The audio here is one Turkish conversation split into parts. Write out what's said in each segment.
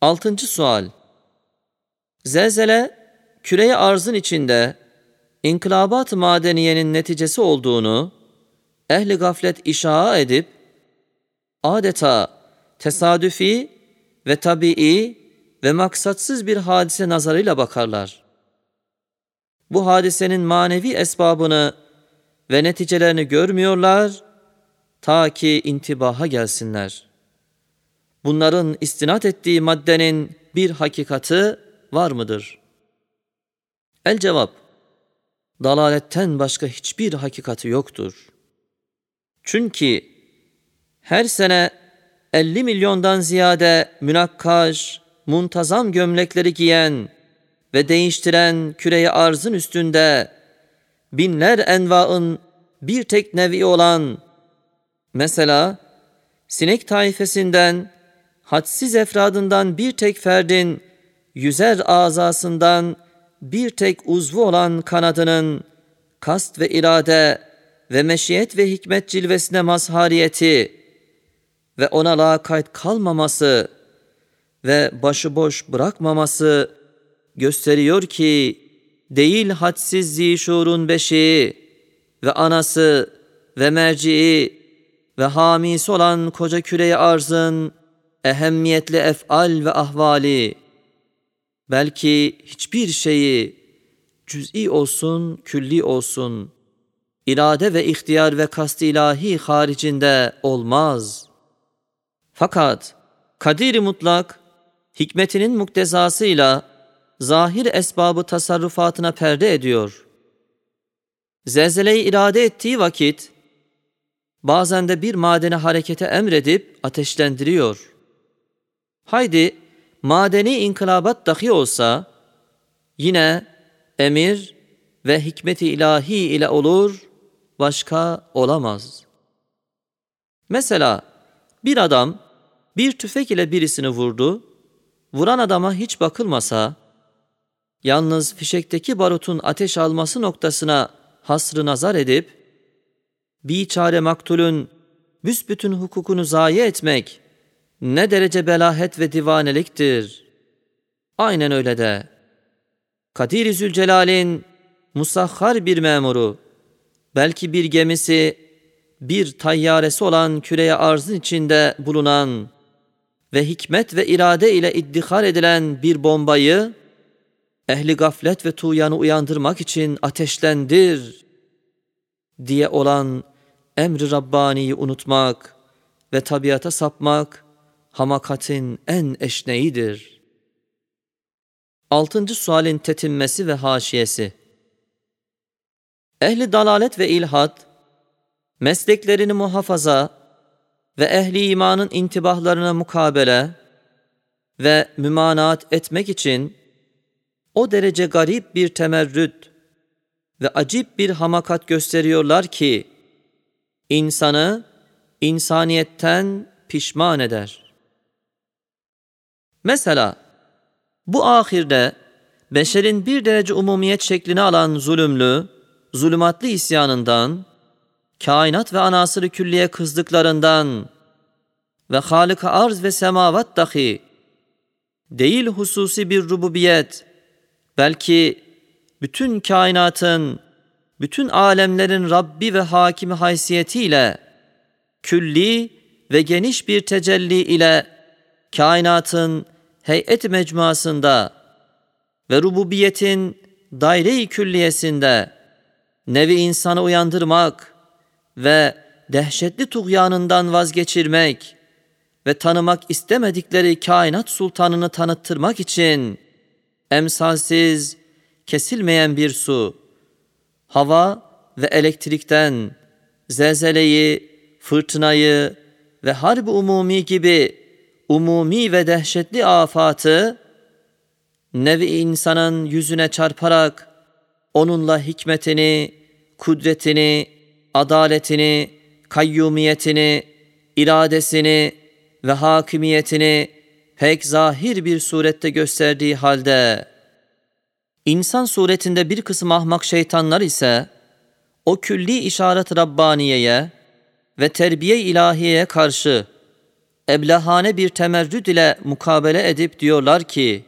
Altıncı sual. Zelzele, küreye arzın içinde inkılabat madeniyenin neticesi olduğunu ehli gaflet işaa edip adeta tesadüfi ve tabii ve maksatsız bir hadise nazarıyla bakarlar. Bu hadisenin manevi esbabını ve neticelerini görmüyorlar ta ki intibaha gelsinler. Bunların istinat ettiği maddenin bir hakikati var mıdır? El cevap, dalaletten başka hiçbir hakikati yoktur. Çünkü her sene 50 milyondan ziyade münakkaş, muntazam gömlekleri giyen ve değiştiren küreye arzın üstünde binler envaın bir tek nevi olan mesela sinek taifesinden hadsiz efradından bir tek ferdin yüzer azasından bir tek uzvu olan kanadının kast ve irade ve meşiyet ve hikmet cilvesine mazhariyeti ve ona lakayt kalmaması ve başıboş bırakmaması gösteriyor ki değil hadsiz zişurun beşiği ve anası ve merciği ve hamisi olan koca küreye arzın ehemmiyetli efal ve ahvali belki hiçbir şeyi cüz'i olsun, külli olsun, irade ve ihtiyar ve kast ilahi haricinde olmaz. Fakat kadir mutlak hikmetinin muktezasıyla zahir esbabı tasarrufatına perde ediyor. Zelzeleyi irade ettiği vakit bazen de bir madeni harekete emredip ateşlendiriyor. Haydi madeni inkılabat dahi olsa yine emir ve hikmeti ilahi ile olur, başka olamaz. Mesela bir adam bir tüfek ile birisini vurdu, vuran adama hiç bakılmasa, yalnız fişekteki barutun ateş alması noktasına hasrı nazar edip, bir çare maktulün büsbütün hukukunu zayi etmek ne derece belahet ve divaneliktir. Aynen öyle de. Kadir-i Zülcelal'in musahhar bir memuru, belki bir gemisi, bir tayyaresi olan küreye arzın içinde bulunan ve hikmet ve irade ile iddihar edilen bir bombayı, ehli gaflet ve tuğyanı uyandırmak için ateşlendir diye olan emri Rabbani'yi unutmak ve tabiata sapmak, hamakatin en eşneğidir. Altıncı sualin tetinmesi ve haşiyesi. Ehli dalalet ve ilhat, mesleklerini muhafaza ve ehli imanın intibahlarına mukabele ve mümanaat etmek için o derece garip bir temerrüt ve acip bir hamakat gösteriyorlar ki insanı insaniyetten pişman eder.'' Mesela bu ahirde beşerin bir derece umumiyet şeklini alan zulümlü, zulümatlı isyanından, kainat ve anasırı külliye kızdıklarından ve halık arz ve semavat dahi değil hususi bir rububiyet, belki bütün kainatın, bütün alemlerin Rabbi ve hakimi haysiyetiyle, külli ve geniş bir tecelli ile kainatın heyet mecmuasında ve rububiyetin daire-i külliyesinde nevi insanı uyandırmak ve dehşetli tuğyanından vazgeçirmek ve tanımak istemedikleri kainat sultanını tanıttırmak için emsalsiz, kesilmeyen bir su, hava ve elektrikten zelzeleyi, fırtınayı ve harbi umumi gibi umumi ve dehşetli afatı nevi insanın yüzüne çarparak onunla hikmetini, kudretini, adaletini, kayyumiyetini, iradesini ve hakimiyetini pek zahir bir surette gösterdiği halde insan suretinde bir kısım ahmak şeytanlar ise o külli işaret Rabbaniye'ye ve terbiye ilahiyeye karşı eblehane bir temerrüd ile mukabele edip diyorlar ki,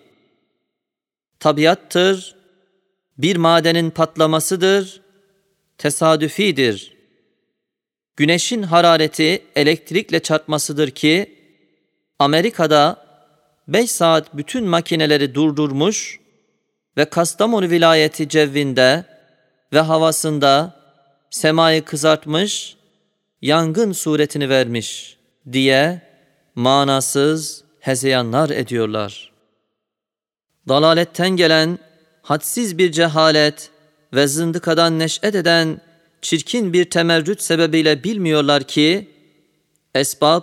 tabiattır, bir madenin patlamasıdır, tesadüfidir. Güneşin harareti elektrikle çarpmasıdır ki, Amerika'da 5 saat bütün makineleri durdurmuş ve Kastamonu vilayeti cevvinde ve havasında semayı kızartmış, yangın suretini vermiş diye manasız hezeyanlar ediyorlar. Dalaletten gelen hadsiz bir cehalet ve zındıkadan neş'et eden çirkin bir temerrüt sebebiyle bilmiyorlar ki, esbab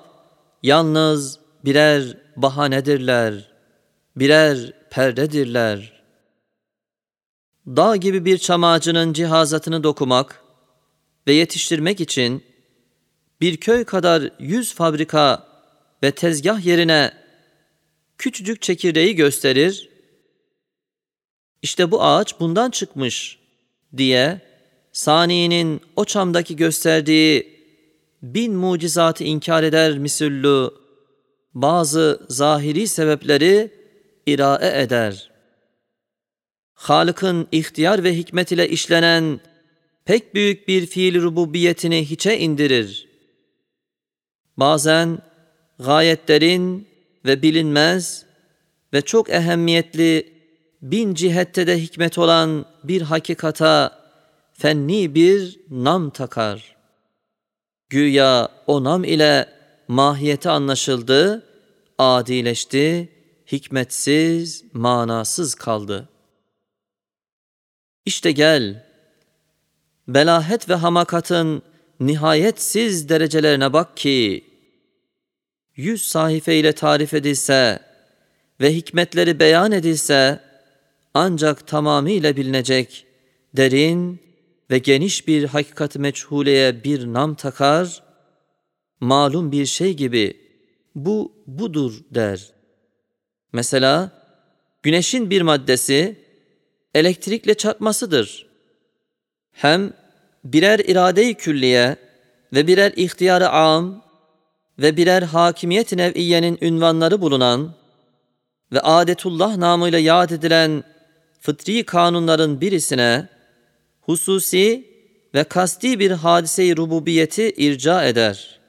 yalnız birer bahanedirler, birer perdedirler. Dağ gibi bir çam ağacının cihazatını dokumak ve yetiştirmek için bir köy kadar yüz fabrika ve tezgah yerine küçücük çekirdeği gösterir, işte bu ağaç bundan çıkmış diye Sani'nin o çamdaki gösterdiği bin mucizatı inkar eder misüllü bazı zahiri sebepleri irae eder. Halık'ın ihtiyar ve hikmet ile işlenen pek büyük bir fiil rububiyetini hiçe indirir. Bazen gayet derin ve bilinmez ve çok ehemmiyetli bin cihette de hikmet olan bir hakikata fenni bir nam takar. Güya o nam ile mahiyeti anlaşıldı, adileşti, hikmetsiz, manasız kaldı. İşte gel, belahet ve hamakatın nihayetsiz derecelerine bak ki, yüz sahife ile tarif edilse ve hikmetleri beyan edilse, ancak tamamıyla bilinecek derin ve geniş bir hakikat meçhuleye bir nam takar, malum bir şey gibi bu budur der. Mesela güneşin bir maddesi elektrikle çarpmasıdır. Hem birer irade-i külliye ve birer ihtiyarı am ve birer hakimiyet nev'iyenin ünvanları bulunan ve adetullah namıyla yad edilen fıtri kanunların birisine hususi ve kasti bir hadise-i rububiyeti irca eder.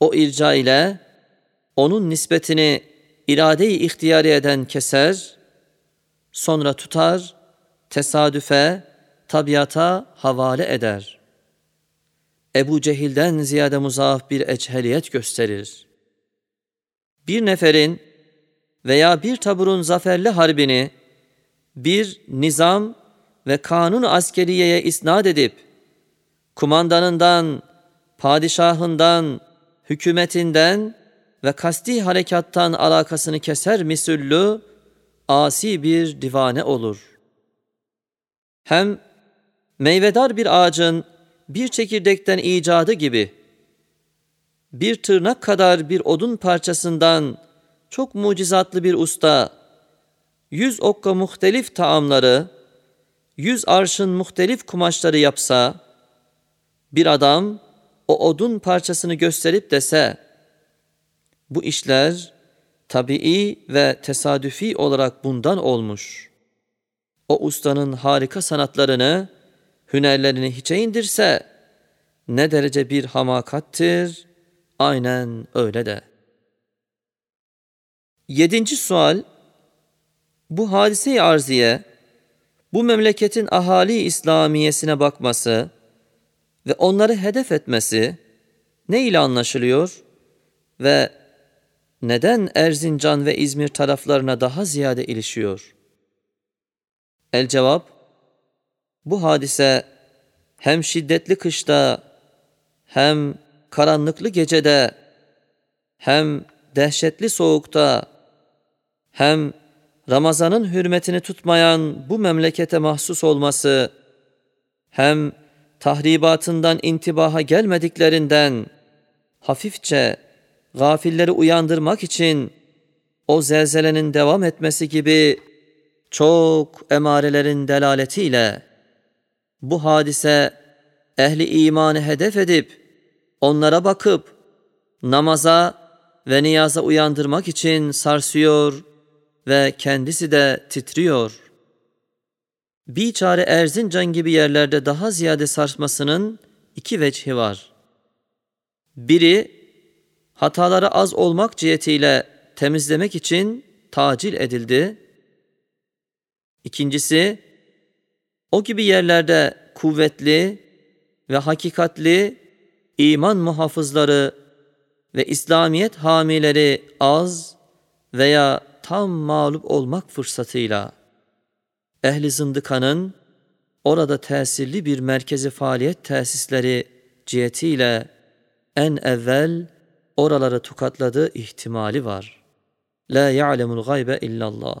O irca ile onun nispetini irade-i ihtiyariyeden keser, sonra tutar, tesadüfe, tabiata havale eder. Ebu Cehil'den ziyade muzaaf bir eçheliyet gösterir. Bir neferin veya bir taburun zaferli harbini bir nizam ve kanun askeriyeye isnat edip kumandanından, padişahından, hükümetinden ve kasti harekattan alakasını keser misüllü asi bir divane olur. Hem meyvedar bir ağacın bir çekirdekten icadı gibi bir tırnak kadar bir odun parçasından çok mucizatlı bir usta yüz okka muhtelif taamları, yüz arşın muhtelif kumaşları yapsa, bir adam o odun parçasını gösterip dese, bu işler tabii ve tesadüfi olarak bundan olmuş. O ustanın harika sanatlarını, hünerlerini hiçe indirse, ne derece bir hamakattir, aynen öyle de. Yedinci sual, bu hadise-i arziye, bu memleketin ahali İslamiyesine bakması ve onları hedef etmesi ne ile anlaşılıyor ve neden Erzincan ve İzmir taraflarına daha ziyade ilişiyor? El cevap, bu hadise hem şiddetli kışta hem karanlıklı gecede hem dehşetli soğukta hem Ramazan'ın hürmetini tutmayan bu memlekete mahsus olması hem tahribatından intibaha gelmediklerinden hafifçe gafilleri uyandırmak için o zelzelenin devam etmesi gibi çok emarelerin delaletiyle bu hadise ehli imanı hedef edip onlara bakıp namaza ve niyaza uyandırmak için sarsıyor ve kendisi de titriyor. Biçare Erzincan gibi yerlerde daha ziyade sarsmasının iki veçhi var. Biri, hataları az olmak cihetiyle temizlemek için tacil edildi. İkincisi, o gibi yerlerde kuvvetli ve hakikatli iman muhafızları ve İslamiyet hamileri az veya tam mağlup olmak fırsatıyla ehli zındıkanın orada tesirli bir merkezi faaliyet tesisleri cihetiyle en evvel oraları tukatladığı ihtimali var. La ya'lemul gaybe illallah.